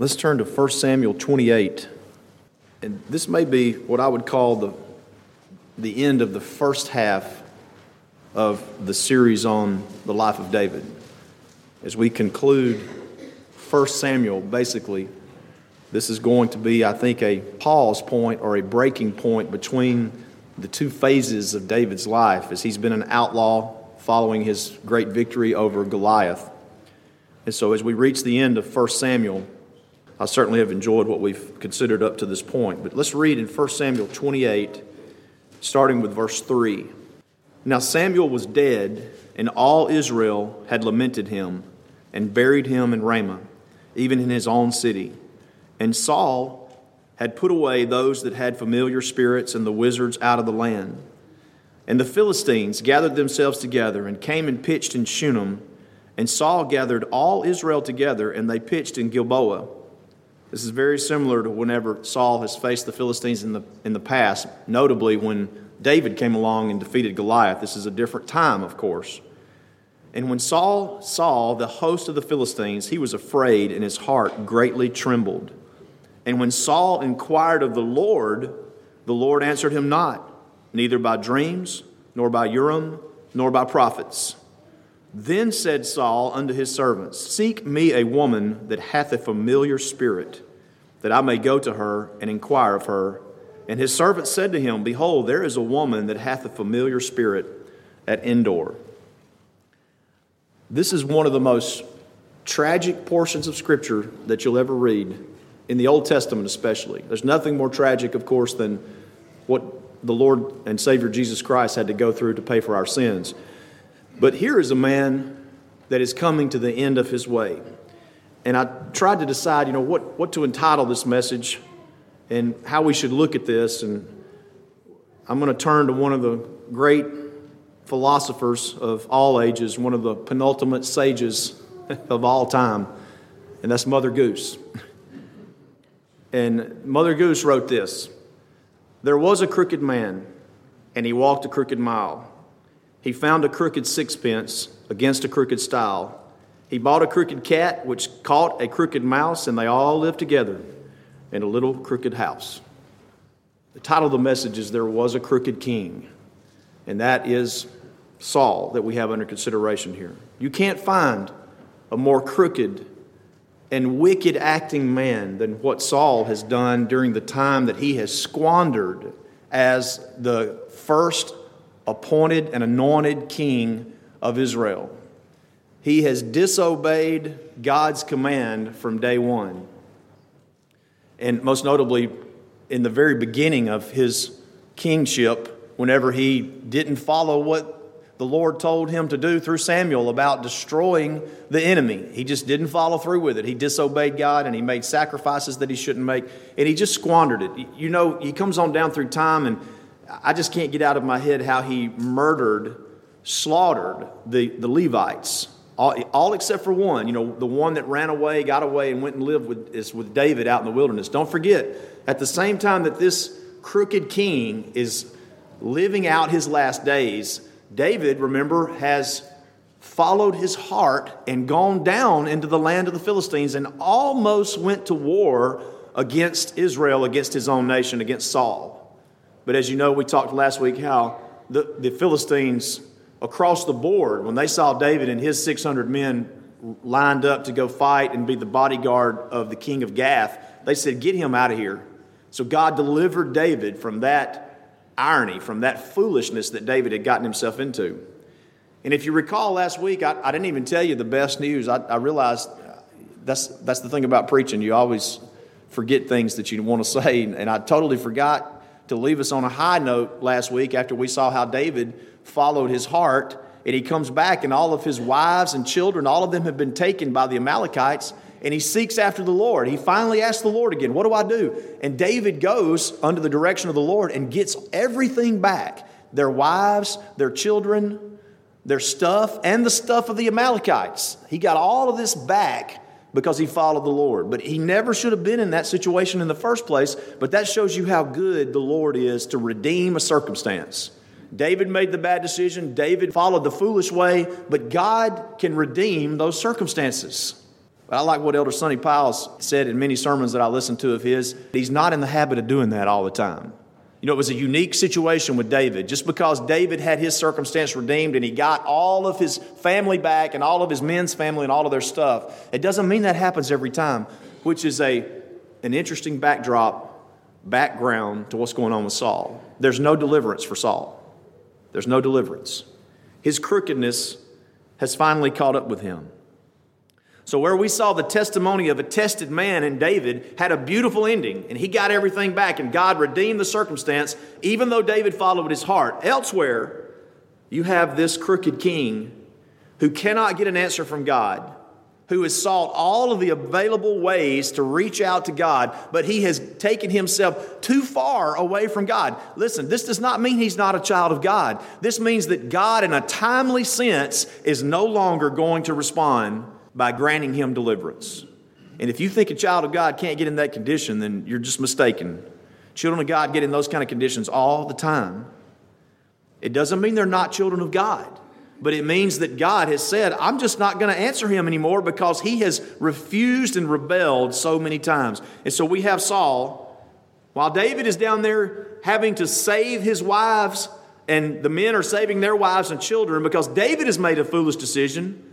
Let's turn to 1 Samuel 28. And this may be what I would call the, the end of the first half of the series on the life of David. As we conclude 1 Samuel, basically, this is going to be, I think, a pause point or a breaking point between the two phases of David's life as he's been an outlaw following his great victory over Goliath. And so, as we reach the end of 1 Samuel, I certainly have enjoyed what we've considered up to this point. But let's read in 1 Samuel 28, starting with verse 3. Now Samuel was dead, and all Israel had lamented him, and buried him in Ramah, even in his own city. And Saul had put away those that had familiar spirits and the wizards out of the land. And the Philistines gathered themselves together and came and pitched in Shunem. And Saul gathered all Israel together, and they pitched in Gilboa. This is very similar to whenever Saul has faced the Philistines in the, in the past, notably when David came along and defeated Goliath. This is a different time, of course. And when Saul saw the host of the Philistines, he was afraid, and his heart greatly trembled. And when Saul inquired of the Lord, the Lord answered him not, neither by dreams, nor by Urim, nor by prophets. Then said Saul unto his servants, Seek me a woman that hath a familiar spirit, that I may go to her and inquire of her. And his servant said to him, Behold, there is a woman that hath a familiar spirit at Endor. This is one of the most tragic portions of Scripture that you'll ever read, in the Old Testament especially. There's nothing more tragic, of course, than what the Lord and Savior Jesus Christ had to go through to pay for our sins. But here is a man that is coming to the end of his way. And I tried to decide, you know, what, what to entitle this message and how we should look at this. And I'm going to turn to one of the great philosophers of all ages, one of the penultimate sages of all time, and that's Mother Goose. And Mother Goose wrote this There was a crooked man, and he walked a crooked mile. He found a crooked sixpence against a crooked stile. He bought a crooked cat, which caught a crooked mouse, and they all lived together in a little crooked house. The title of the message is There Was a Crooked King, and that is Saul that we have under consideration here. You can't find a more crooked and wicked acting man than what Saul has done during the time that he has squandered as the first appointed and anointed king of Israel. He has disobeyed God's command from day one. And most notably, in the very beginning of his kingship, whenever he didn't follow what the Lord told him to do through Samuel about destroying the enemy. He just didn't follow through with it. He disobeyed God and he made sacrifices that he shouldn't make, and he just squandered it. You know, he comes on down through time and I just can't get out of my head how he murdered, slaughtered the, the Levites, all, all except for one. You know, the one that ran away, got away, and went and lived with, is with David out in the wilderness. Don't forget, at the same time that this crooked king is living out his last days, David, remember, has followed his heart and gone down into the land of the Philistines and almost went to war against Israel, against his own nation, against Saul. But as you know, we talked last week how the, the Philistines across the board, when they saw David and his 600 men lined up to go fight and be the bodyguard of the king of Gath, they said, Get him out of here. So God delivered David from that irony, from that foolishness that David had gotten himself into. And if you recall last week, I, I didn't even tell you the best news. I, I realized uh, that's, that's the thing about preaching. You always forget things that you want to say. And I totally forgot to leave us on a high note last week after we saw how David followed his heart. And he comes back, and all of his wives and children, all of them have been taken by the Amalekites. And he seeks after the Lord. He finally asks the Lord again, What do I do? And David goes under the direction of the Lord and gets everything back their wives, their children, their stuff, and the stuff of the Amalekites. He got all of this back because he followed the Lord. But he never should have been in that situation in the first place. But that shows you how good the Lord is to redeem a circumstance. David made the bad decision, David followed the foolish way, but God can redeem those circumstances. I like what Elder Sonny Piles said in many sermons that I listened to of his. He's not in the habit of doing that all the time. You know, it was a unique situation with David. Just because David had his circumstance redeemed and he got all of his family back and all of his men's family and all of their stuff, it doesn't mean that happens every time, which is a, an interesting backdrop, background to what's going on with Saul. There's no deliverance for Saul. There's no deliverance. His crookedness has finally caught up with him. So, where we saw the testimony of a tested man in David had a beautiful ending, and he got everything back, and God redeemed the circumstance, even though David followed his heart. Elsewhere, you have this crooked king who cannot get an answer from God, who has sought all of the available ways to reach out to God, but he has taken himself too far away from God. Listen, this does not mean he's not a child of God. This means that God, in a timely sense, is no longer going to respond by granting him deliverance. And if you think a child of God can't get in that condition, then you're just mistaken. Children of God get in those kind of conditions all the time. It doesn't mean they're not children of God, but it means that God has said, I'm just not going to answer him anymore because he has refused and rebelled so many times. And so we have Saul, while David is down there having to save his wives, and the men are saving their wives and children because David has made a foolish decision.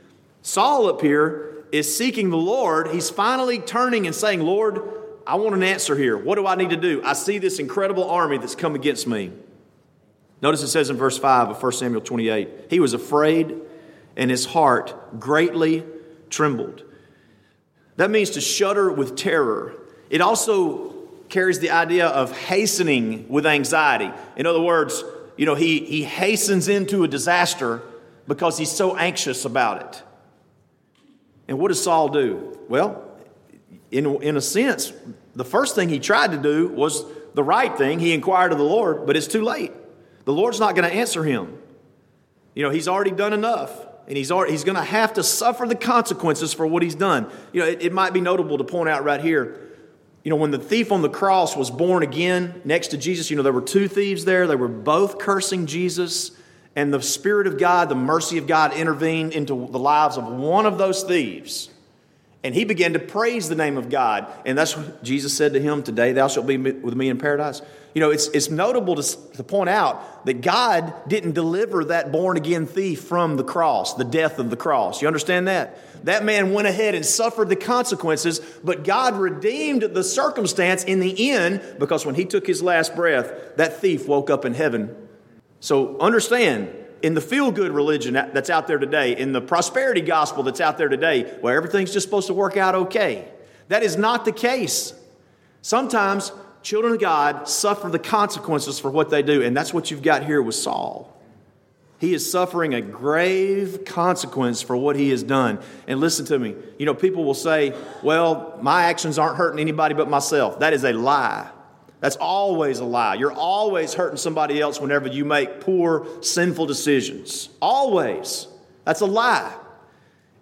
Saul up here is seeking the Lord. He's finally turning and saying, Lord, I want an answer here. What do I need to do? I see this incredible army that's come against me. Notice it says in verse 5 of 1 Samuel 28 He was afraid, and his heart greatly trembled. That means to shudder with terror. It also carries the idea of hastening with anxiety. In other words, you know, he, he hastens into a disaster because he's so anxious about it. And what does Saul do? Well, in, in a sense, the first thing he tried to do was the right thing. He inquired of the Lord, but it's too late. The Lord's not going to answer him. You know, he's already done enough, and he's, already, he's going to have to suffer the consequences for what he's done. You know, it, it might be notable to point out right here. You know, when the thief on the cross was born again next to Jesus, you know, there were two thieves there. They were both cursing Jesus and the Spirit of God, the mercy of God intervened into the lives of one of those thieves. And he began to praise the name of God. And that's what Jesus said to him, Today thou shalt be with me in paradise. You know, it's, it's notable to, to point out that God didn't deliver that born again thief from the cross, the death of the cross. You understand that? That man went ahead and suffered the consequences, but God redeemed the circumstance in the end because when he took his last breath, that thief woke up in heaven so understand, in the feel good religion that's out there today, in the prosperity gospel that's out there today, where everything's just supposed to work out okay, that is not the case. Sometimes children of God suffer the consequences for what they do, and that's what you've got here with Saul. He is suffering a grave consequence for what he has done. And listen to me, you know, people will say, well, my actions aren't hurting anybody but myself. That is a lie. That's always a lie. You're always hurting somebody else whenever you make poor, sinful decisions. Always. That's a lie.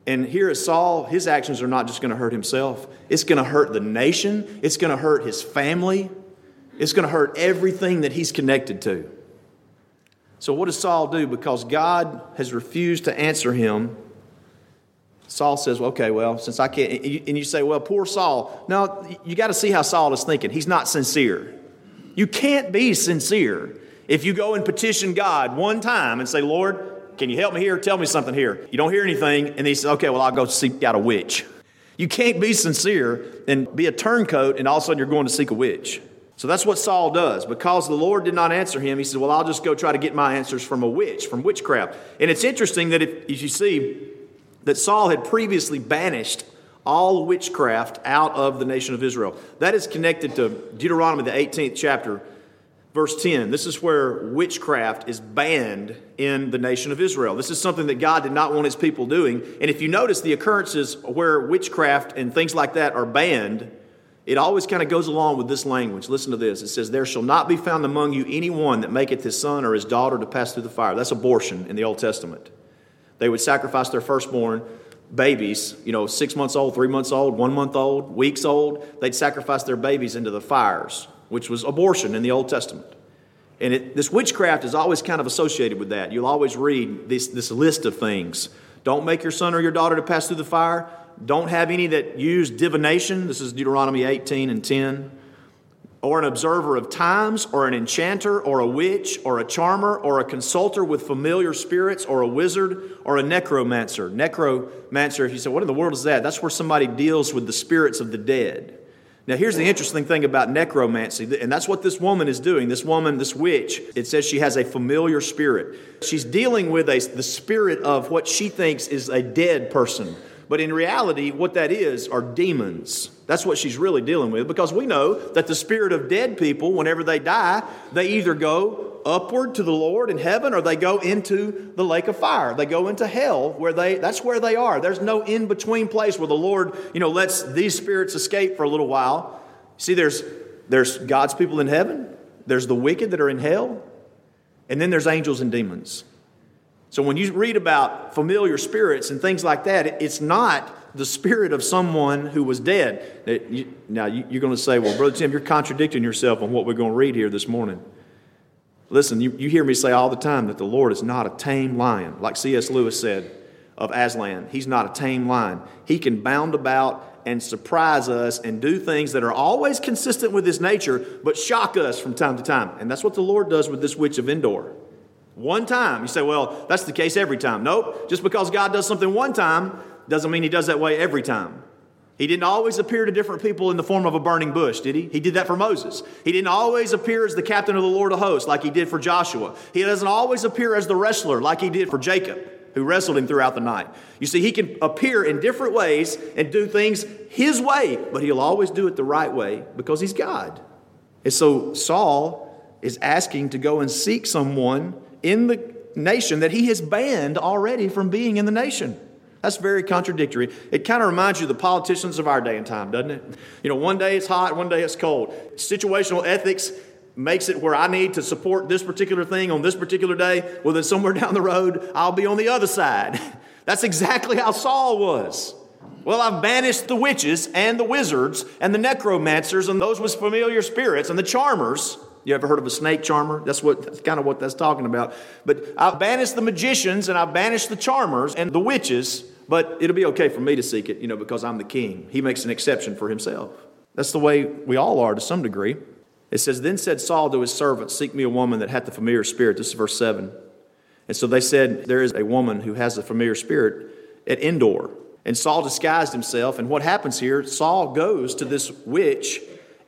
And here is Saul, his actions are not just going to hurt himself, it's going to hurt the nation, it's going to hurt his family, it's going to hurt everything that he's connected to. So, what does Saul do? Because God has refused to answer him, Saul says, well, okay, well, since I can't, and you say, well, poor Saul. No, you got to see how Saul is thinking. He's not sincere. You can't be sincere if you go and petition God one time and say, Lord, can you help me here? Tell me something here. You don't hear anything, and he says, okay, well, I'll go seek out a witch. You can't be sincere and be a turncoat, and all of a sudden you're going to seek a witch. So that's what Saul does. Because the Lord did not answer him, he said, Well, I'll just go try to get my answers from a witch, from witchcraft. And it's interesting that if, if you see, that Saul had previously banished all witchcraft out of the nation of Israel. That is connected to Deuteronomy, the 18th chapter, verse 10. This is where witchcraft is banned in the nation of Israel. This is something that God did not want his people doing. And if you notice the occurrences where witchcraft and things like that are banned, it always kind of goes along with this language. Listen to this. It says, There shall not be found among you any one that maketh his son or his daughter to pass through the fire. That's abortion in the Old Testament. They would sacrifice their firstborn babies, you know, six months old, three months old, one month old, weeks old. They'd sacrifice their babies into the fires, which was abortion in the Old Testament. And it, this witchcraft is always kind of associated with that. You'll always read this, this list of things. Don't make your son or your daughter to pass through the fire. don't have any that use divination. This is Deuteronomy 18 and 10. Or an observer of times, or an enchanter, or a witch, or a charmer, or a consulter with familiar spirits, or a wizard, or a necromancer. Necromancer, if you say, what in the world is that? That's where somebody deals with the spirits of the dead. Now, here's the interesting thing about necromancy, and that's what this woman is doing. This woman, this witch, it says she has a familiar spirit. She's dealing with a, the spirit of what she thinks is a dead person. But in reality, what that is are demons. That's what she's really dealing with because we know that the spirit of dead people, whenever they die, they either go upward to the Lord in heaven or they go into the lake of fire. They go into hell where they that's where they are. There's no in between place where the Lord, you know, lets these spirits escape for a little while. See there's there's God's people in heaven, there's the wicked that are in hell, and then there's angels and demons. So when you read about familiar spirits and things like that, it's not the spirit of someone who was dead. Now, you're going to say, well, Brother Tim, you're contradicting yourself on what we're going to read here this morning. Listen, you, you hear me say all the time that the Lord is not a tame lion. Like C.S. Lewis said of Aslan, he's not a tame lion. He can bound about and surprise us and do things that are always consistent with his nature, but shock us from time to time. And that's what the Lord does with this witch of Endor. One time. You say, well, that's the case every time. Nope. Just because God does something one time doesn't mean he does that way every time. He didn't always appear to different people in the form of a burning bush, did he? He did that for Moses. He didn't always appear as the captain of the Lord of hosts like he did for Joshua. He doesn't always appear as the wrestler like he did for Jacob, who wrestled him throughout the night. You see, he can appear in different ways and do things his way, but he'll always do it the right way because he's God. And so Saul is asking to go and seek someone in the nation that he has banned already from being in the nation. That's very contradictory. It kind of reminds you of the politicians of our day and time, doesn't it? You know, one day it's hot, one day it's cold. Situational ethics makes it where I need to support this particular thing on this particular day. Well, then somewhere down the road, I'll be on the other side. That's exactly how Saul was. Well, I've banished the witches and the wizards and the necromancers and those with familiar spirits and the charmers. You ever heard of a snake charmer? That's what that's kind of what that's talking about. But I've banished the magicians and I've banished the charmers and the witches, but it'll be okay for me to seek it, you know, because I'm the king. He makes an exception for himself. That's the way we all are to some degree. It says, Then said Saul to his servants, Seek me a woman that hath the familiar spirit. This is verse 7. And so they said, There is a woman who has a familiar spirit at Endor. And Saul disguised himself. And what happens here, Saul goes to this witch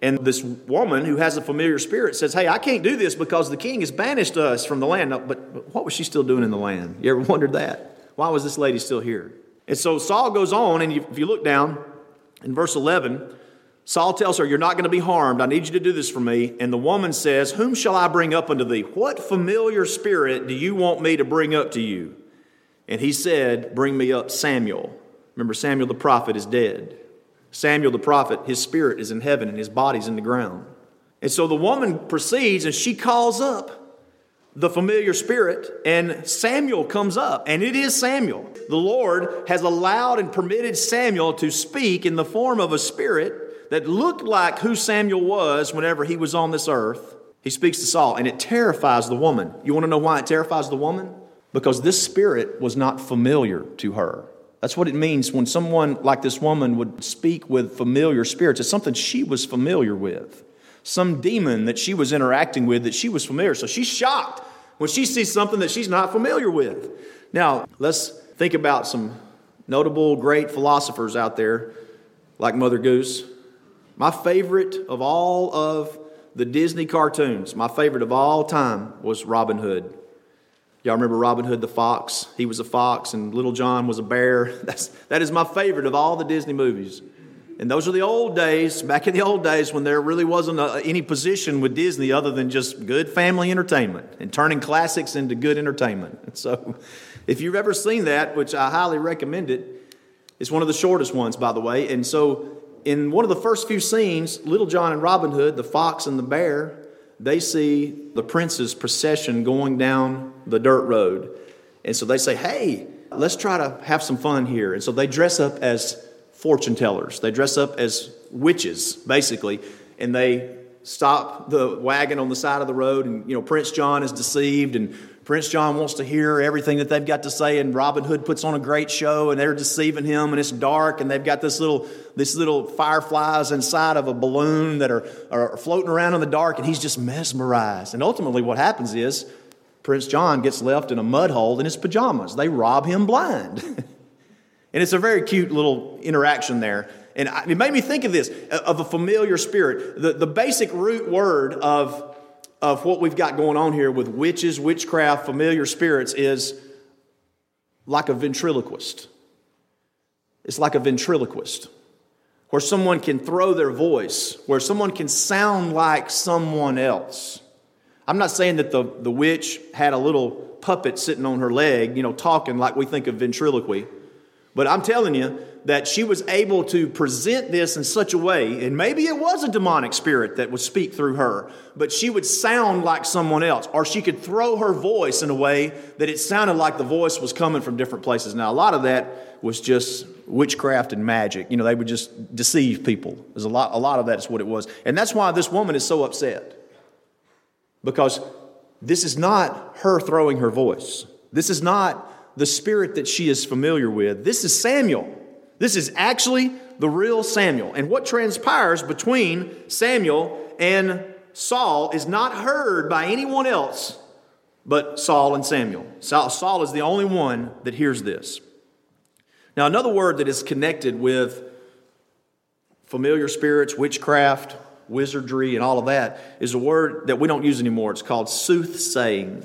and this woman who has a familiar spirit says, Hey, I can't do this because the king has banished us from the land. No, but, but what was she still doing in the land? You ever wondered that? Why was this lady still here? And so Saul goes on, and if you look down in verse 11, Saul tells her, You're not going to be harmed. I need you to do this for me. And the woman says, Whom shall I bring up unto thee? What familiar spirit do you want me to bring up to you? And he said, Bring me up Samuel. Remember, Samuel the prophet is dead. Samuel the prophet, his spirit is in heaven and his body's in the ground. And so the woman proceeds and she calls up the familiar spirit, and Samuel comes up, and it is Samuel. The Lord has allowed and permitted Samuel to speak in the form of a spirit that looked like who Samuel was whenever he was on this earth. He speaks to Saul, and it terrifies the woman. You want to know why it terrifies the woman? Because this spirit was not familiar to her. That's what it means when someone like this woman would speak with familiar spirits. It's something she was familiar with, some demon that she was interacting with that she was familiar. So she's shocked when she sees something that she's not familiar with. Now, let's think about some notable great philosophers out there like Mother Goose. My favorite of all of the Disney cartoons, my favorite of all time was Robin Hood. Y'all remember Robin Hood the fox? He was a fox, and Little John was a bear. That's, that is my favorite of all the Disney movies. And those are the old days, back in the old days when there really wasn't a, any position with Disney other than just good family entertainment and turning classics into good entertainment. And so, if you've ever seen that, which I highly recommend it, it's one of the shortest ones, by the way. And so, in one of the first few scenes, Little John and Robin Hood, the fox and the bear, they see the prince's procession going down the dirt road. And so they say, hey, let's try to have some fun here. And so they dress up as fortune tellers, they dress up as witches, basically, and they stop the wagon on the side of the road and you know prince john is deceived and Prince John wants to hear everything that they've got to say, and Robin Hood puts on a great show, and they're deceiving him, and it's dark, and they've got this little, this little fireflies inside of a balloon that are, are floating around in the dark, and he's just mesmerized. And ultimately, what happens is Prince John gets left in a mud hole in his pajamas. They rob him blind. and it's a very cute little interaction there. And it made me think of this, of a familiar spirit. The, the basic root word of of what we've got going on here with witches, witchcraft, familiar spirits is like a ventriloquist. It's like a ventriloquist, where someone can throw their voice, where someone can sound like someone else. I'm not saying that the, the witch had a little puppet sitting on her leg, you know, talking like we think of ventriloquy. But I'm telling you that she was able to present this in such a way, and maybe it was a demonic spirit that would speak through her, but she would sound like someone else, or she could throw her voice in a way that it sounded like the voice was coming from different places. Now, a lot of that was just witchcraft and magic. You know, they would just deceive people. There's a lot, a lot of that is what it was. And that's why this woman is so upset. Because this is not her throwing her voice. This is not the spirit that she is familiar with. This is Samuel. This is actually the real Samuel. And what transpires between Samuel and Saul is not heard by anyone else but Saul and Samuel. Saul is the only one that hears this. Now, another word that is connected with familiar spirits, witchcraft, wizardry, and all of that is a word that we don't use anymore. It's called soothsaying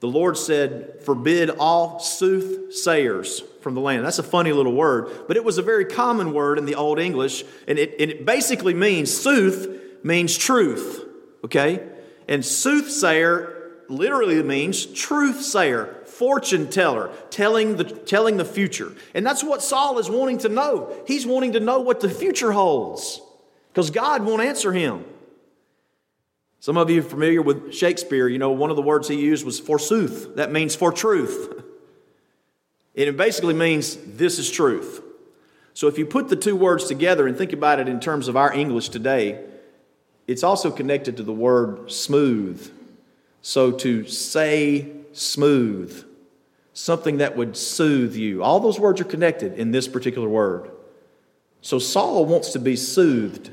the Lord said, Forbid all soothsayers from the land. That's a funny little word, but it was a very common word in the Old English, and it, and it basically means sooth means truth, okay? And soothsayer literally means truth sayer, fortune teller, telling the, telling the future. And that's what Saul is wanting to know. He's wanting to know what the future holds because God won't answer him. Some of you are familiar with Shakespeare. You know, one of the words he used was forsooth. That means for truth. And it basically means this is truth. So if you put the two words together and think about it in terms of our English today, it's also connected to the word smooth. So to say smooth, something that would soothe you. All those words are connected in this particular word. So Saul wants to be soothed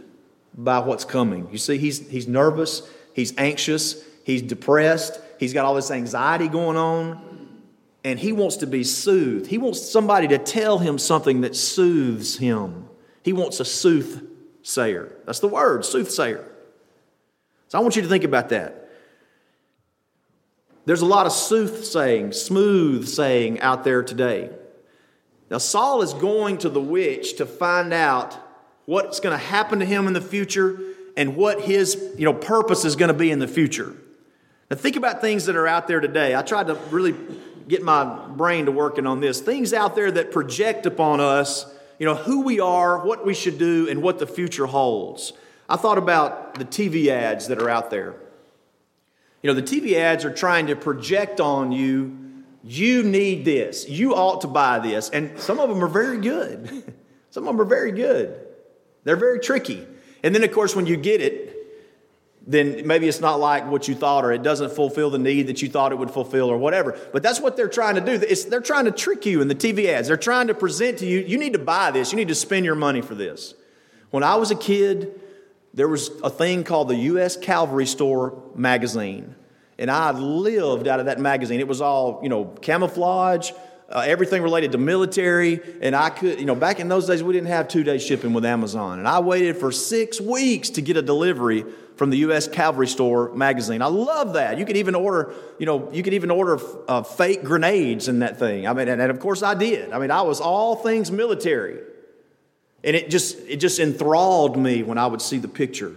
by what's coming. You see, he's, he's nervous, He's anxious, he's depressed, he's got all this anxiety going on, and he wants to be soothed. He wants somebody to tell him something that soothes him. He wants a soothsayer. That's the word, soothsayer. So I want you to think about that. There's a lot of soothsaying, smooth saying out there today. Now, Saul is going to the witch to find out what's going to happen to him in the future and what his you know, purpose is going to be in the future. Now, think about things that are out there today. I tried to really get my brain to working on this. Things out there that project upon us, you know, who we are, what we should do, and what the future holds. I thought about the TV ads that are out there. You know, the TV ads are trying to project on you, you need this, you ought to buy this. And some of them are very good. some of them are very good. They're very tricky. And then, of course, when you get it, then maybe it's not like what you thought, or it doesn't fulfill the need that you thought it would fulfill, or whatever. But that's what they're trying to do. It's, they're trying to trick you in the TV ads. They're trying to present to you, you need to buy this, you need to spend your money for this. When I was a kid, there was a thing called the U.S. Cavalry Store magazine. And I lived out of that magazine. It was all, you know, camouflage, uh, everything related to military. And I could, you know, back in those days, we didn't have two day shipping with Amazon. And I waited for six weeks to get a delivery from the U.S. Cavalry Store magazine. I love that. You could even order, you know, you could even order uh, fake grenades in that thing. I mean, and, and of course I did. I mean, I was all things military. And it just, it just enthralled me when I would see the picture.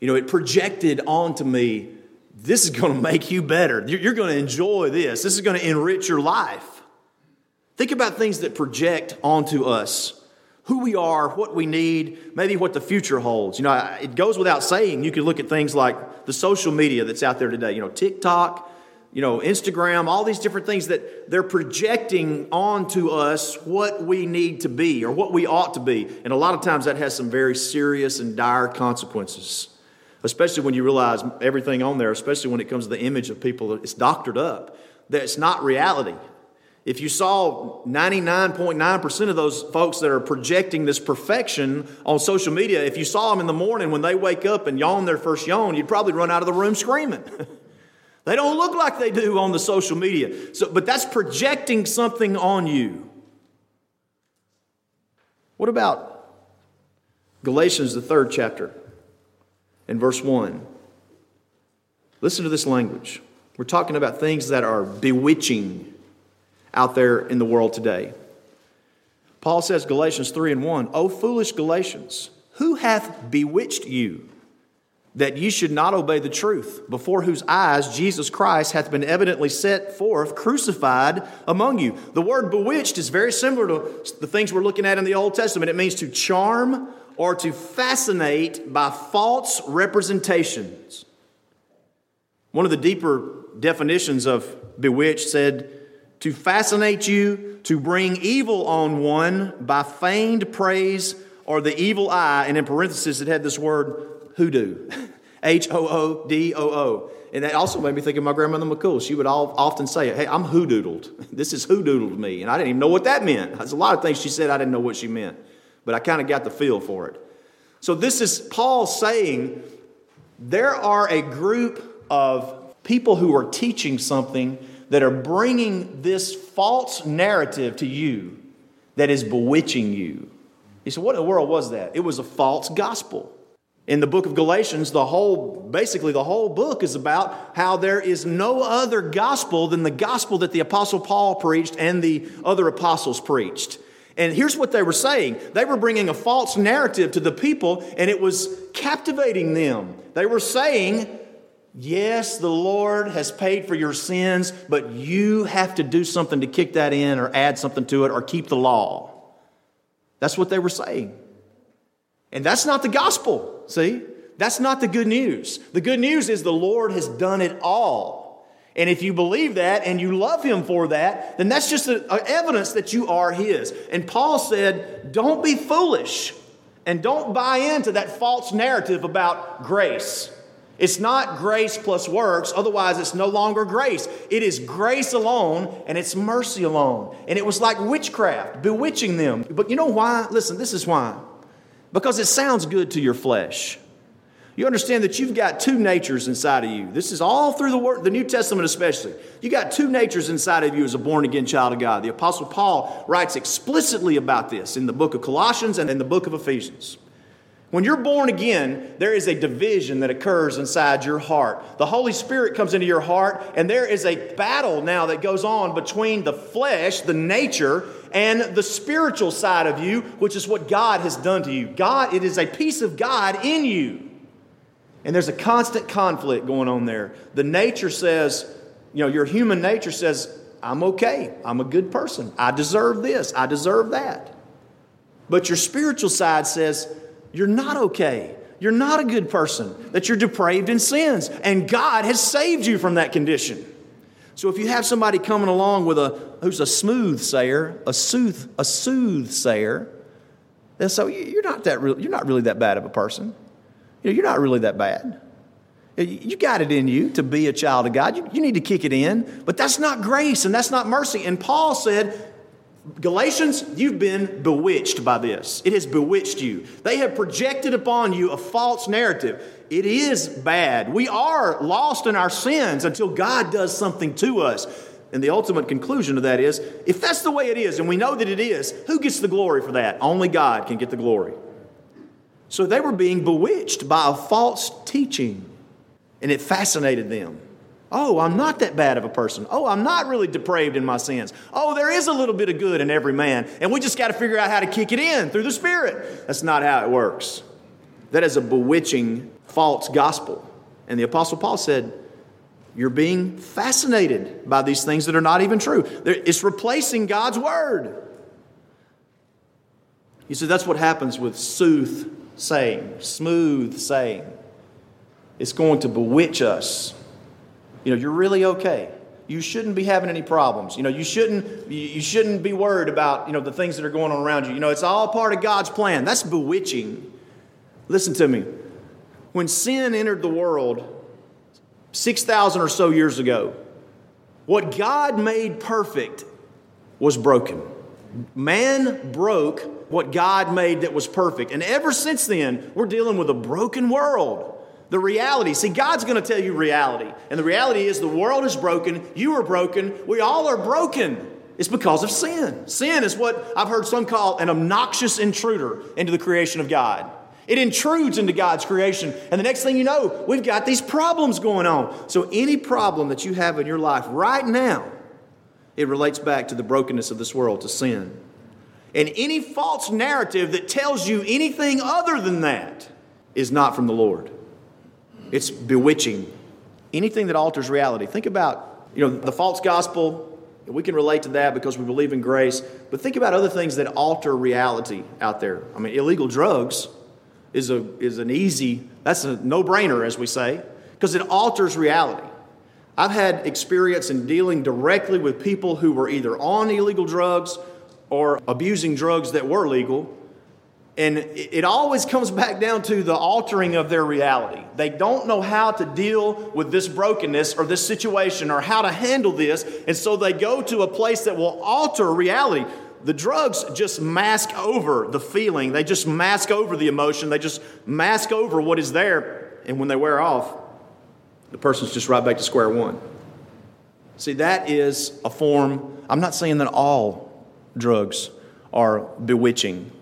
You know, it projected onto me this is going to make you better. You're going to enjoy this. This is going to enrich your life. Think about things that project onto us who we are, what we need, maybe what the future holds. You know, it goes without saying, you can look at things like the social media that's out there today, you know, TikTok, you know, Instagram, all these different things that they're projecting onto us what we need to be or what we ought to be. And a lot of times that has some very serious and dire consequences. especially when you realize everything on there, especially when it comes to the image of people, it's doctored up. That it's not reality. If you saw 99.9% of those folks that are projecting this perfection on social media, if you saw them in the morning when they wake up and yawn their first yawn, you'd probably run out of the room screaming. they don't look like they do on the social media. So, but that's projecting something on you. What about Galatians, the third chapter, in verse 1? Listen to this language. We're talking about things that are bewitching out there in the world today. Paul says, Galatians 3 and 1, O foolish Galatians, who hath bewitched you that ye should not obey the truth, before whose eyes Jesus Christ hath been evidently set forth, crucified among you? The word bewitched is very similar to the things we're looking at in the Old Testament. It means to charm or to fascinate by false representations. One of the deeper definitions of bewitched said, to fascinate you, to bring evil on one by feigned praise or the evil eye. And in parentheses, it had this word hoodoo, H O O D O O. And that also made me think of my grandmother McCool. She would all, often say, Hey, I'm hoodoodled. This is hoodoodled me. And I didn't even know what that meant. There's a lot of things she said I didn't know what she meant, but I kind of got the feel for it. So this is Paul saying there are a group of people who are teaching something that are bringing this false narrative to you that is bewitching you. He said, What in the world was that? It was a false gospel. In the book of Galatians, the whole, basically, the whole book is about how there is no other gospel than the gospel that the Apostle Paul preached and the other apostles preached. And here's what they were saying they were bringing a false narrative to the people, and it was captivating them. They were saying, Yes, the Lord has paid for your sins, but you have to do something to kick that in or add something to it or keep the law. That's what they were saying. And that's not the gospel, see? That's not the good news. The good news is the Lord has done it all. And if you believe that and you love Him for that, then that's just a, a evidence that you are His. And Paul said, Don't be foolish and don't buy into that false narrative about grace. It's not grace plus works, otherwise, it's no longer grace. It is grace alone and it's mercy alone. And it was like witchcraft, bewitching them. But you know why? Listen, this is why. Because it sounds good to your flesh. You understand that you've got two natures inside of you. This is all through the, word, the New Testament, especially. You got two natures inside of you as a born again child of God. The Apostle Paul writes explicitly about this in the book of Colossians and in the book of Ephesians. When you're born again, there is a division that occurs inside your heart. The Holy Spirit comes into your heart, and there is a battle now that goes on between the flesh, the nature, and the spiritual side of you, which is what God has done to you. God, it is a piece of God in you. And there's a constant conflict going on there. The nature says, you know, your human nature says, I'm okay. I'm a good person. I deserve this. I deserve that. But your spiritual side says, you're not okay. You're not a good person, that you're depraved in sins, and God has saved you from that condition. So if you have somebody coming along with a who's a smooth sayer, a sooth, a soothsayer, then so you're not that real, you're not really that bad of a person. You know, you're not really that bad. You got it in you to be a child of God. You, you need to kick it in, but that's not grace and that's not mercy. And Paul said, Galatians, you've been bewitched by this. It has bewitched you. They have projected upon you a false narrative. It is bad. We are lost in our sins until God does something to us. And the ultimate conclusion of that is if that's the way it is, and we know that it is, who gets the glory for that? Only God can get the glory. So they were being bewitched by a false teaching, and it fascinated them. Oh, I'm not that bad of a person. Oh, I'm not really depraved in my sins. Oh, there is a little bit of good in every man, and we just got to figure out how to kick it in through the Spirit. That's not how it works. That is a bewitching false gospel. And the Apostle Paul said, You're being fascinated by these things that are not even true. It's replacing God's word. He said that's what happens with sooth saying, smooth saying. It's going to bewitch us you know, you're really okay. You shouldn't be having any problems. You know, you shouldn't, you shouldn't be worried about, you know, the things that are going on around you. You know, it's all part of God's plan. That's bewitching. Listen to me. when sin entered the world 6,000 or so years ago, what God made perfect was broken. Man broke what God made that was perfect. And ever since then, we're dealing with a broken world. The reality. See, God's going to tell you reality. And the reality is the world is broken. You are broken. We all are broken. It's because of sin. Sin is what I've heard some call an obnoxious intruder into the creation of God. It intrudes into God's creation. And the next thing you know, we've got these problems going on. So, any problem that you have in your life right now, it relates back to the brokenness of this world, to sin. And any false narrative that tells you anything other than that is not from the Lord. It's bewitching. Anything that alters reality. Think about, you know, the false gospel. We can relate to that because we believe in grace. But think about other things that alter reality out there. I mean, illegal drugs is, a, is an easy, that's a no brainer, as we say, because it alters reality. I've had experience in dealing directly with people who were either on illegal drugs or abusing drugs that were legal. And it always comes back down to the altering of their reality. They don't know how to deal with this brokenness or this situation or how to handle this. And so they go to a place that will alter reality. The drugs just mask over the feeling, they just mask over the emotion, they just mask over what is there. And when they wear off, the person's just right back to square one. See, that is a form, I'm not saying that all drugs are bewitching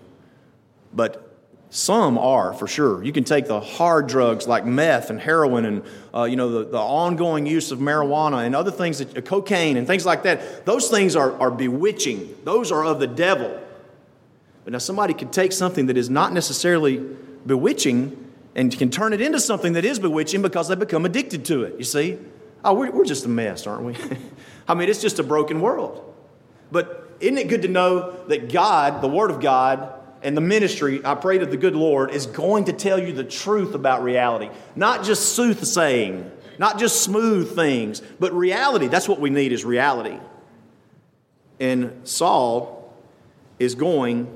but some are for sure. You can take the hard drugs like meth and heroin and uh, you know the, the ongoing use of marijuana and other things, that, uh, cocaine and things like that. Those things are, are bewitching. Those are of the devil. But now somebody could take something that is not necessarily bewitching and can turn it into something that is bewitching because they become addicted to it. You see? Oh, we're, we're just a mess, aren't we? I mean, it's just a broken world. But isn't it good to know that God, the Word of God, and the ministry, I pray to the good Lord, is going to tell you the truth about reality. Not just soothsaying, not just smooth things, but reality. That's what we need is reality. And Saul is going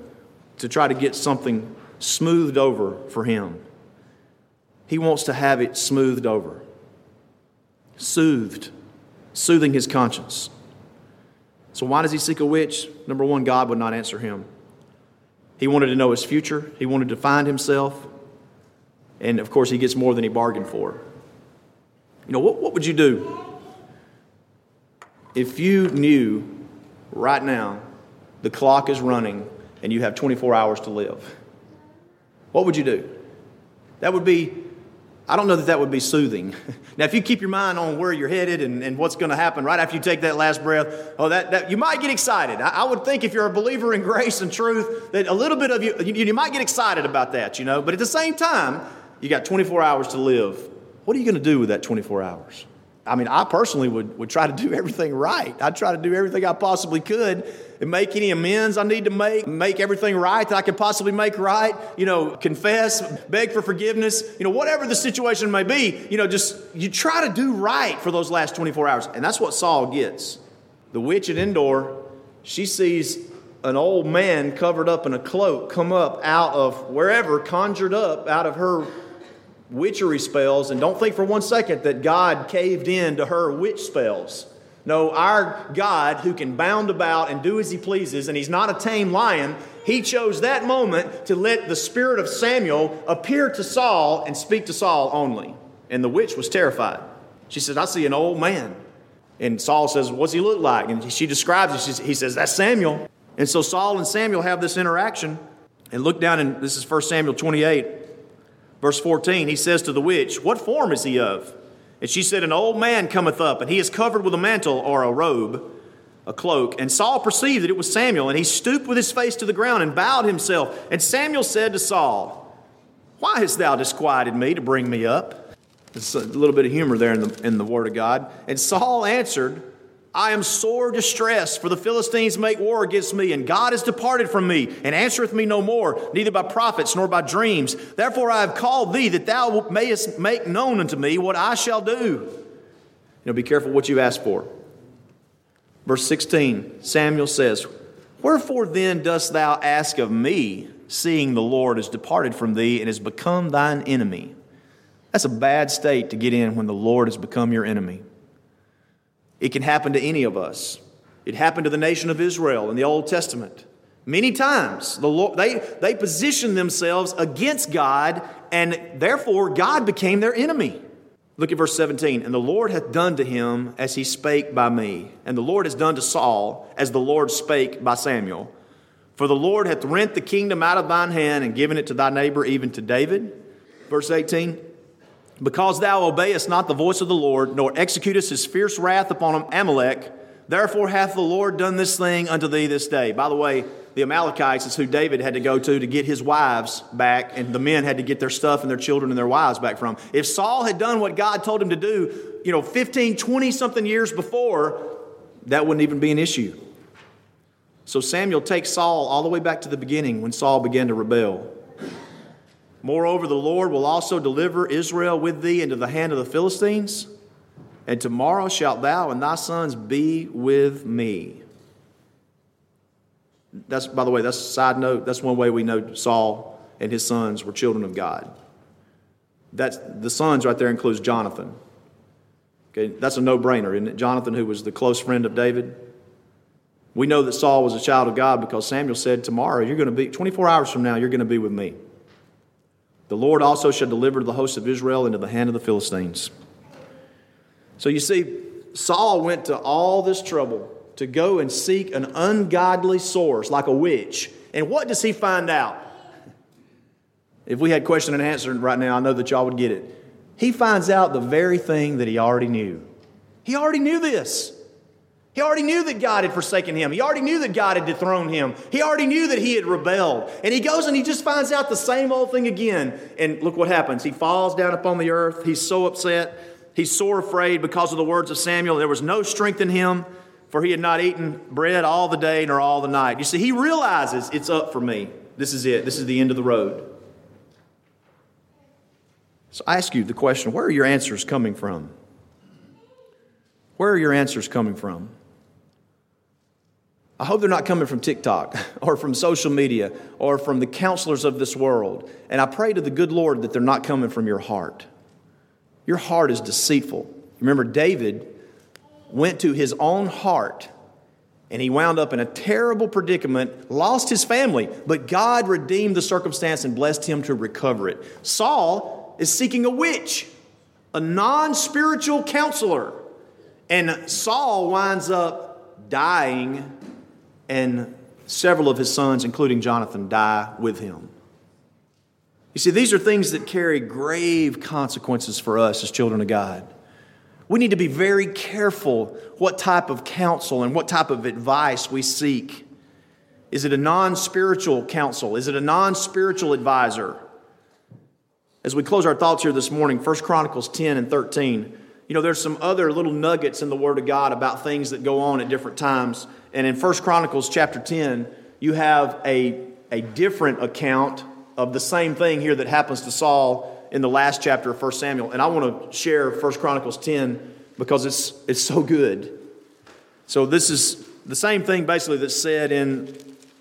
to try to get something smoothed over for him. He wants to have it smoothed over, soothed, soothing his conscience. So, why does he seek a witch? Number one, God would not answer him. He wanted to know his future, he wanted to find himself, and of course, he gets more than he bargained for. You know, what, what would you do if you knew right now the clock is running and you have 24 hours to live? What would you do? That would be I don't know that that would be soothing. now, if you keep your mind on where you're headed and, and what's going to happen right after you take that last breath, oh, that, that you might get excited. I, I, would think if you're a believer in grace and truth, that a little bit of you, you, you might get excited about that, you know. But at the same time, you got 24 hours to live. What are you going to do with that 24 hours? I mean, I personally would, would try to do everything right. I'd try to do everything I possibly could make any amends I need to make, make everything right that I could possibly make right, you know, confess, beg for forgiveness, you know, whatever the situation may be, you know, just you try to do right for those last 24 hours. And that's what Saul gets. The witch at Endor, she sees an old man covered up in a cloak come up out of wherever, conjured up out of her witchery spells. And don't think for one second that God caved in to her witch spells. No, our God, who can bound about and do as he pleases, and he's not a tame lion, he chose that moment to let the spirit of Samuel appear to Saul and speak to Saul only. And the witch was terrified. She says, I see an old man. And Saul says, What's he look like? And she describes it. He says, That's Samuel. And so Saul and Samuel have this interaction. And look down in this is 1 Samuel 28, verse 14. He says to the witch, What form is he of? And she said, An old man cometh up, and he is covered with a mantle or a robe, a cloak. And Saul perceived that it was Samuel, and he stooped with his face to the ground and bowed himself. And Samuel said to Saul, Why hast thou disquieted me to bring me up? There's a little bit of humor there in the, in the Word of God. And Saul answered, I am sore distressed, for the Philistines make war against me, and God is departed from me, and answereth me no more, neither by prophets nor by dreams. Therefore I have called thee, that thou mayest make known unto me what I shall do. You know, be careful what you ask for. Verse 16, Samuel says, Wherefore then dost thou ask of me, seeing the Lord is departed from thee and has become thine enemy? That's a bad state to get in when the Lord has become your enemy. It can happen to any of us. It happened to the nation of Israel in the Old Testament. Many times, the Lord, they, they positioned themselves against God, and therefore God became their enemy. Look at verse 17. And the Lord hath done to him as he spake by me. And the Lord has done to Saul as the Lord spake by Samuel. For the Lord hath rent the kingdom out of thine hand and given it to thy neighbor, even to David. Verse 18. Because thou obeyest not the voice of the Lord, nor executest his fierce wrath upon Amalek, therefore hath the Lord done this thing unto thee this day. By the way, the Amalekites is who David had to go to to get his wives back, and the men had to get their stuff and their children and their wives back from. If Saul had done what God told him to do, you know, 15, 20 something years before, that wouldn't even be an issue. So Samuel takes Saul all the way back to the beginning when Saul began to rebel. Moreover, the Lord will also deliver Israel with thee into the hand of the Philistines, and tomorrow shalt thou and thy sons be with me. That's, by the way, that's a side note. That's one way we know Saul and his sons were children of God. That's, the sons right there includes Jonathan. Okay, that's a no brainer, isn't it? Jonathan, who was the close friend of David. We know that Saul was a child of God because Samuel said, Tomorrow, you're going to be, 24 hours from now, you're going to be with me. The Lord also shall deliver the host of Israel into the hand of the Philistines. So you see, Saul went to all this trouble to go and seek an ungodly source like a witch. And what does he find out? If we had question and answer right now, I know that y'all would get it. He finds out the very thing that he already knew. He already knew this. He already knew that God had forsaken him. He already knew that God had dethroned him. He already knew that he had rebelled. And he goes and he just finds out the same old thing again. And look what happens. He falls down upon the earth. He's so upset. He's sore afraid because of the words of Samuel. There was no strength in him, for he had not eaten bread all the day nor all the night. You see, he realizes it's up for me. This is it. This is the end of the road. So I ask you the question where are your answers coming from? Where are your answers coming from? I hope they're not coming from TikTok or from social media or from the counselors of this world. And I pray to the good Lord that they're not coming from your heart. Your heart is deceitful. Remember, David went to his own heart and he wound up in a terrible predicament, lost his family, but God redeemed the circumstance and blessed him to recover it. Saul is seeking a witch, a non spiritual counselor, and Saul winds up dying and several of his sons, including Jonathan, die with him. You see, these are things that carry grave consequences for us as children of God. We need to be very careful what type of counsel and what type of advice we seek. Is it a non spiritual counsel? Is it a non spiritual advisor? As we close our thoughts here this morning, 1 Chronicles 10 and 13, you know, there's some other little nuggets in the Word of God about things that go on at different times. And in 1 Chronicles chapter 10, you have a, a different account of the same thing here that happens to Saul in the last chapter of 1 Samuel. And I want to share 1 Chronicles 10 because it's, it's so good. So this is the same thing basically that's said in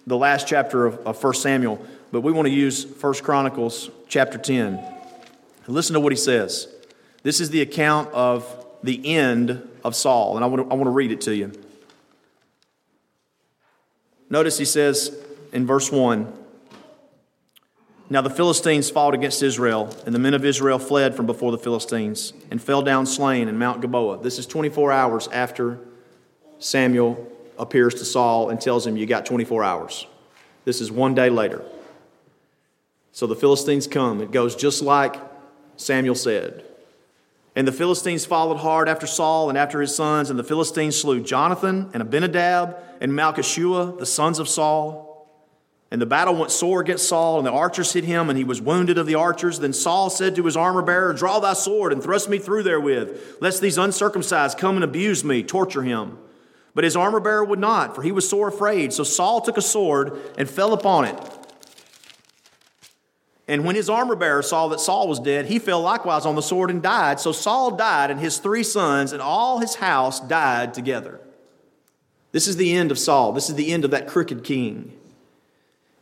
the last chapter of, of 1 Samuel, but we want to use 1 Chronicles chapter 10. Listen to what he says. This is the account of the end of Saul, and I want to, I want to read it to you. Notice he says in verse 1 Now the Philistines fought against Israel, and the men of Israel fled from before the Philistines and fell down slain in Mount Gilboa. This is 24 hours after Samuel appears to Saul and tells him, You got 24 hours. This is one day later. So the Philistines come. It goes just like Samuel said. And the Philistines followed hard after Saul and after his sons, and the Philistines slew Jonathan and Abinadab and Malchishua, the sons of Saul. And the battle went sore against Saul, and the archers hit him, and he was wounded of the archers. Then Saul said to his armor bearer, Draw thy sword and thrust me through therewith, lest these uncircumcised come and abuse me, torture him. But his armor bearer would not, for he was sore afraid. So Saul took a sword and fell upon it. And when his armor bearer saw that Saul was dead, he fell likewise on the sword and died. So Saul died, and his three sons and all his house died together. This is the end of Saul. This is the end of that crooked king.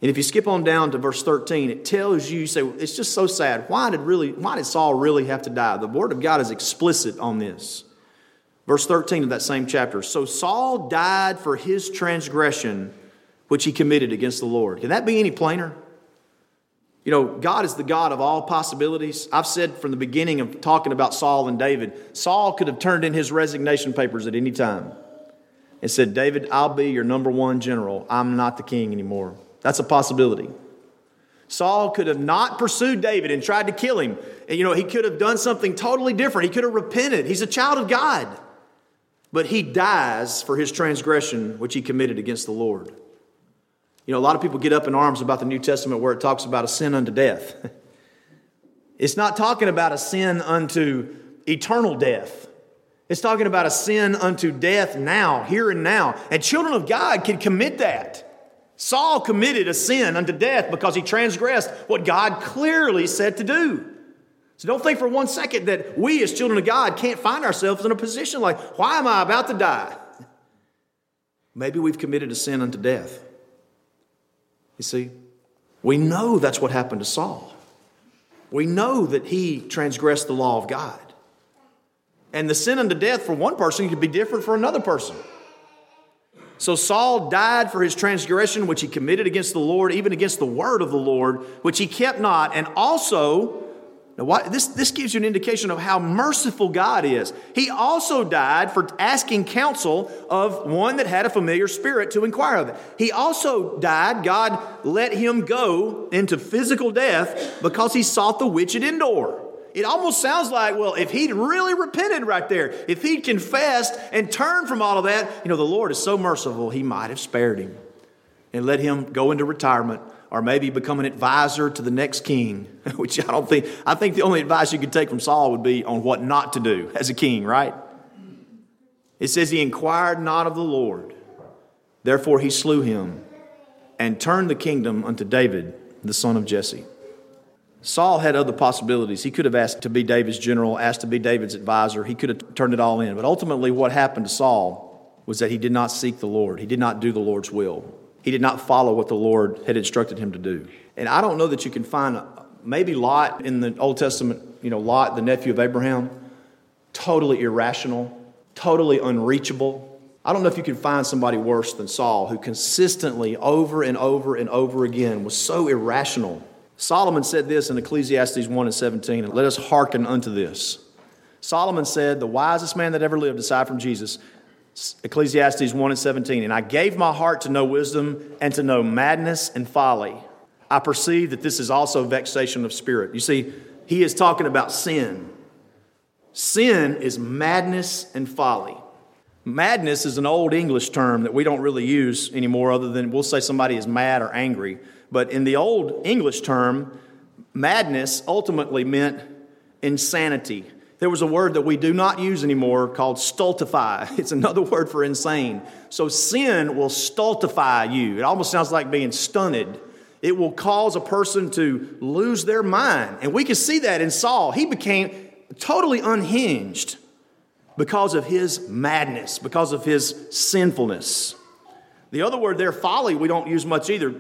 And if you skip on down to verse 13, it tells you, you say, it's just so sad. Why did really, why did Saul really have to die? The word of God is explicit on this. Verse 13 of that same chapter. So Saul died for his transgression which he committed against the Lord. Can that be any plainer? You know, God is the God of all possibilities. I've said from the beginning of talking about Saul and David, Saul could have turned in his resignation papers at any time and said, David, I'll be your number one general. I'm not the king anymore. That's a possibility. Saul could have not pursued David and tried to kill him. And, you know, he could have done something totally different. He could have repented. He's a child of God. But he dies for his transgression which he committed against the Lord. You know, a lot of people get up in arms about the New Testament where it talks about a sin unto death. It's not talking about a sin unto eternal death. It's talking about a sin unto death now, here and now. And children of God can commit that. Saul committed a sin unto death because he transgressed what God clearly said to do. So don't think for one second that we as children of God can't find ourselves in a position like, why am I about to die? Maybe we've committed a sin unto death. You see, we know that's what happened to Saul. We know that he transgressed the law of God. And the sin unto death for one person could be different for another person. So Saul died for his transgression, which he committed against the Lord, even against the word of the Lord, which he kept not. And also, now what, this, this gives you an indication of how merciful God is. He also died for asking counsel of one that had a familiar spirit to inquire of it. He also died, God let him go into physical death because he sought the witch at Endor. It almost sounds like, well, if he'd really repented right there, if he'd confessed and turned from all of that, you know, the Lord is so merciful, he might have spared him and let him go into retirement or maybe become an advisor to the next king, which I don't think, I think the only advice you could take from Saul would be on what not to do as a king, right? It says he inquired not of the Lord. Therefore he slew him and turned the kingdom unto David, the son of Jesse. Saul had other possibilities. He could have asked to be David's general, asked to be David's advisor. He could have turned it all in. But ultimately, what happened to Saul was that he did not seek the Lord. He did not do the Lord's will. He did not follow what the Lord had instructed him to do. And I don't know that you can find maybe Lot in the Old Testament, you know, Lot, the nephew of Abraham, totally irrational, totally unreachable. I don't know if you can find somebody worse than Saul who consistently, over and over and over again, was so irrational Solomon said this in Ecclesiastes 1 and 17, and let us hearken unto this. Solomon said, The wisest man that ever lived, aside from Jesus, Ecclesiastes 1 and 17, and I gave my heart to know wisdom and to know madness and folly. I perceive that this is also vexation of spirit. You see, he is talking about sin. Sin is madness and folly. Madness is an old English term that we don't really use anymore, other than we'll say somebody is mad or angry. But in the old English term, madness ultimately meant insanity. There was a word that we do not use anymore called stultify. It's another word for insane. So sin will stultify you. It almost sounds like being stunted. It will cause a person to lose their mind. And we can see that in Saul. He became totally unhinged because of his madness, because of his sinfulness. The other word there, folly, we don't use much either.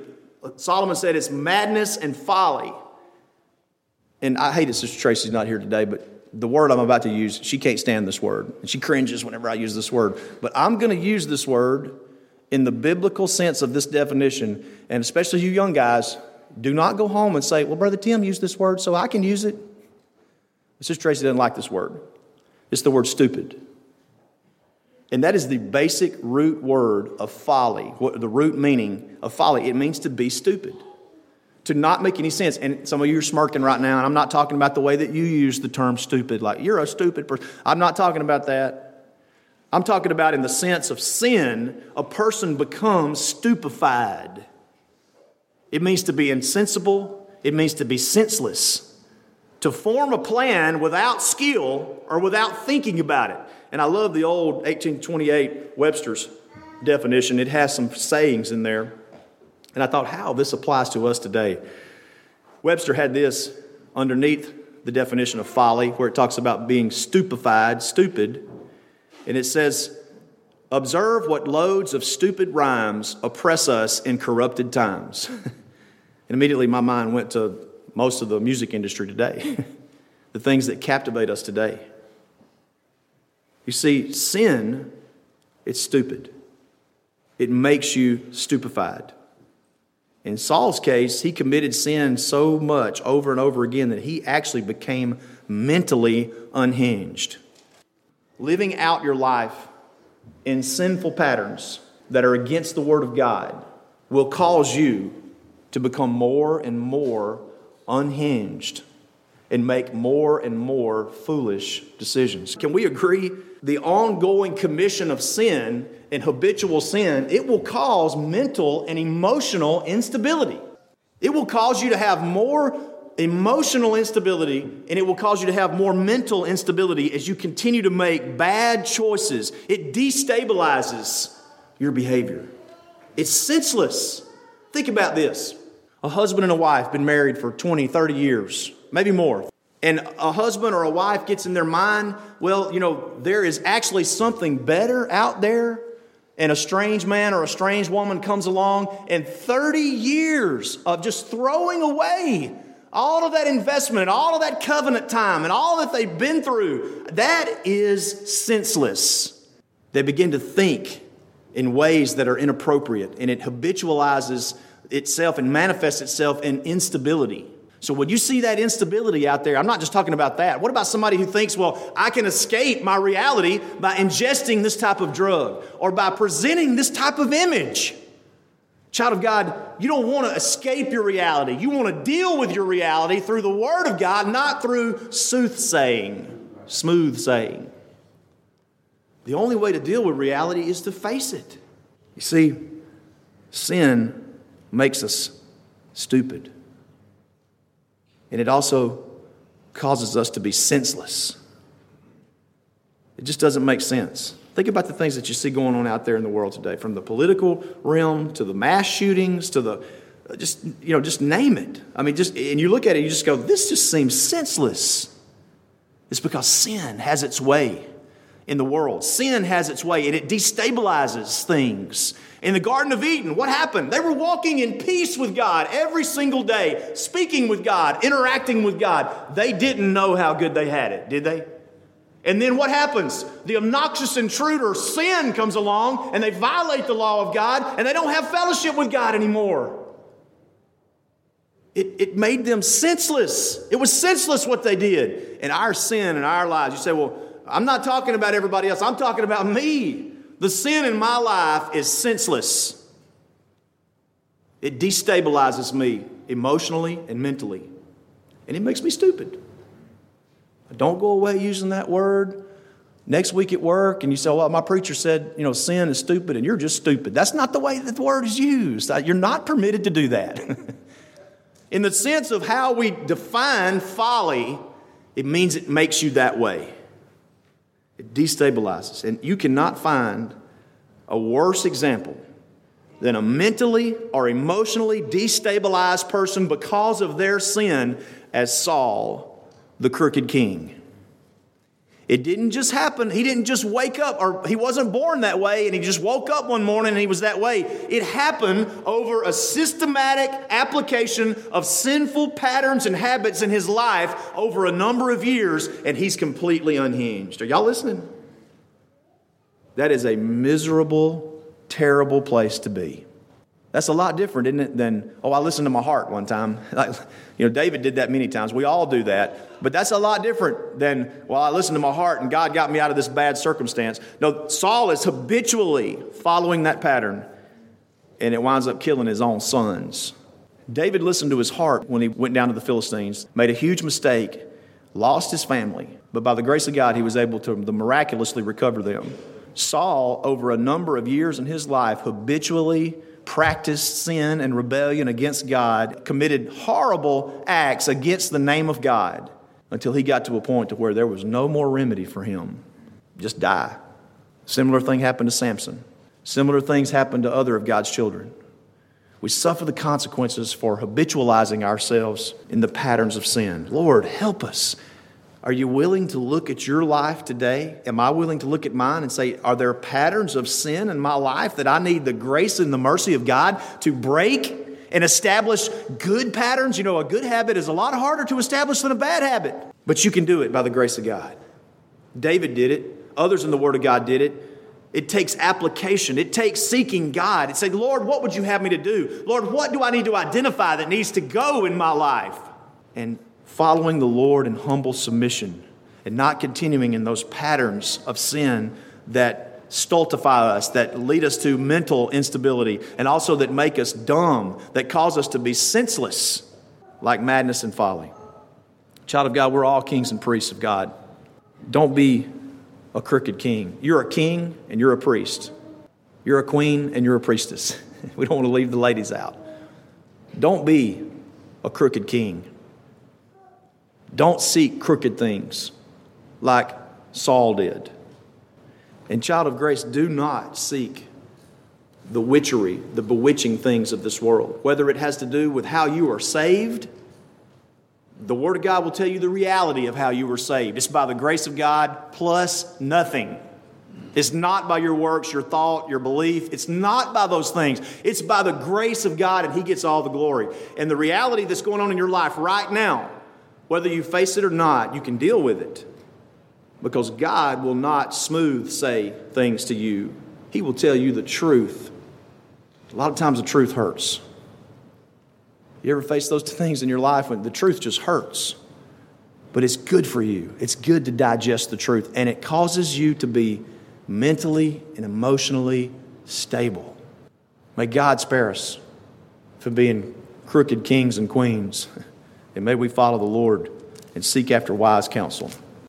Solomon said it's madness and folly. And I hate it, Sister Tracy's not here today, but the word I'm about to use, she can't stand this word. And she cringes whenever I use this word. But I'm going to use this word in the biblical sense of this definition. And especially you young guys, do not go home and say, well, Brother Tim used this word, so I can use it. Sister Tracy doesn't like this word. It's the word stupid. And that is the basic root word of folly, what, the root meaning of folly. It means to be stupid, to not make any sense. And some of you are smirking right now, and I'm not talking about the way that you use the term stupid, like you're a stupid person. I'm not talking about that. I'm talking about in the sense of sin, a person becomes stupefied. It means to be insensible, it means to be senseless, to form a plan without skill or without thinking about it. And I love the old 1828 Webster's definition. It has some sayings in there. And I thought, how this applies to us today. Webster had this underneath the definition of folly, where it talks about being stupefied, stupid. And it says, Observe what loads of stupid rhymes oppress us in corrupted times. And immediately my mind went to most of the music industry today, the things that captivate us today. You see, sin, it's stupid. It makes you stupefied. In Saul's case, he committed sin so much over and over again that he actually became mentally unhinged. Living out your life in sinful patterns that are against the Word of God will cause you to become more and more unhinged and make more and more foolish decisions. Can we agree? The ongoing commission of sin and habitual sin, it will cause mental and emotional instability. It will cause you to have more emotional instability and it will cause you to have more mental instability as you continue to make bad choices. It destabilizes your behavior. It's senseless. Think about this a husband and a wife been married for 20, 30 years, maybe more. And a husband or a wife gets in their mind, well, you know, there is actually something better out there. And a strange man or a strange woman comes along, and 30 years of just throwing away all of that investment, and all of that covenant time, and all that they've been through, that is senseless. They begin to think in ways that are inappropriate, and it habitualizes itself and manifests itself in instability. So when you see that instability out there, I'm not just talking about that. What about somebody who thinks, well, I can escape my reality by ingesting this type of drug or by presenting this type of image? Child of God, you don't want to escape your reality. You want to deal with your reality through the Word of God, not through soothsaying, smooth saying. The only way to deal with reality is to face it. You see, sin makes us stupid. And it also causes us to be senseless. It just doesn't make sense. Think about the things that you see going on out there in the world today, from the political realm to the mass shootings to the uh, just you know just name it. I mean, just and you look at it, you just go, this just seems senseless. It's because sin has its way in the world. Sin has its way and it destabilizes things. In the Garden of Eden, what happened? They were walking in peace with God every single day, speaking with God, interacting with God. They didn't know how good they had it, did they? And then what happens? The obnoxious intruder, sin, comes along and they violate the law of God and they don't have fellowship with God anymore. It, it made them senseless. It was senseless what they did. And our sin in our lives, you say, well, I'm not talking about everybody else, I'm talking about me. The sin in my life is senseless. It destabilizes me emotionally and mentally, and it makes me stupid. Don't go away using that word. Next week at work, and you say, Well, my preacher said, you know, sin is stupid, and you're just stupid. That's not the way that the word is used. You're not permitted to do that. In the sense of how we define folly, it means it makes you that way. It destabilizes. And you cannot find a worse example than a mentally or emotionally destabilized person because of their sin as Saul, the crooked king. It didn't just happen. He didn't just wake up, or he wasn't born that way and he just woke up one morning and he was that way. It happened over a systematic application of sinful patterns and habits in his life over a number of years, and he's completely unhinged. Are y'all listening? That is a miserable, terrible place to be. That's a lot different, isn't it, than, oh, I listened to my heart one time. Like, you know, David did that many times. We all do that. But that's a lot different than, well, I listened to my heart and God got me out of this bad circumstance. No, Saul is habitually following that pattern, and it winds up killing his own sons. David listened to his heart when he went down to the Philistines, made a huge mistake, lost his family, but by the grace of God, he was able to miraculously recover them. Saul, over a number of years in his life, habitually practiced sin and rebellion against God, committed horrible acts against the name of God until he got to a point to where there was no more remedy for him. Just die. Similar thing happened to Samson. Similar things happened to other of God's children. We suffer the consequences for habitualizing ourselves in the patterns of sin. Lord, help us. Are you willing to look at your life today? Am I willing to look at mine and say, Are there patterns of sin in my life that I need the grace and the mercy of God to break and establish good patterns. You know, a good habit is a lot harder to establish than a bad habit, but you can do it by the grace of God. David did it, others in the Word of God did it. It takes application. It takes seeking God. It saying, Lord, what would you have me to do? Lord, what do I need to identify that needs to go in my life? And following the Lord in humble submission and not continuing in those patterns of sin that stultify us, that lead us to mental instability, and also that make us dumb, that cause us to be senseless, like madness and folly. Child of God, we're all kings and priests of God. Don't be a crooked king. You're a king and you're a priest. You're a queen and you're a priestess. we don't want to leave the ladies out. Don't be a crooked king. Don't seek crooked things like Saul did. And, child of grace, do not seek the witchery, the bewitching things of this world, whether it has to do with how you are saved. The Word of God will tell you the reality of how you were saved. It's by the grace of God plus nothing. It's not by your works, your thought, your belief. It's not by those things. It's by the grace of God, and He gets all the glory. And the reality that's going on in your life right now, whether you face it or not, you can deal with it because God will not smooth say things to you. He will tell you the truth. A lot of times the truth hurts. You ever face those things in your life when the truth just hurts? But it's good for you. It's good to digest the truth, and it causes you to be mentally and emotionally stable. May God spare us from being crooked kings and queens, and may we follow the Lord and seek after wise counsel.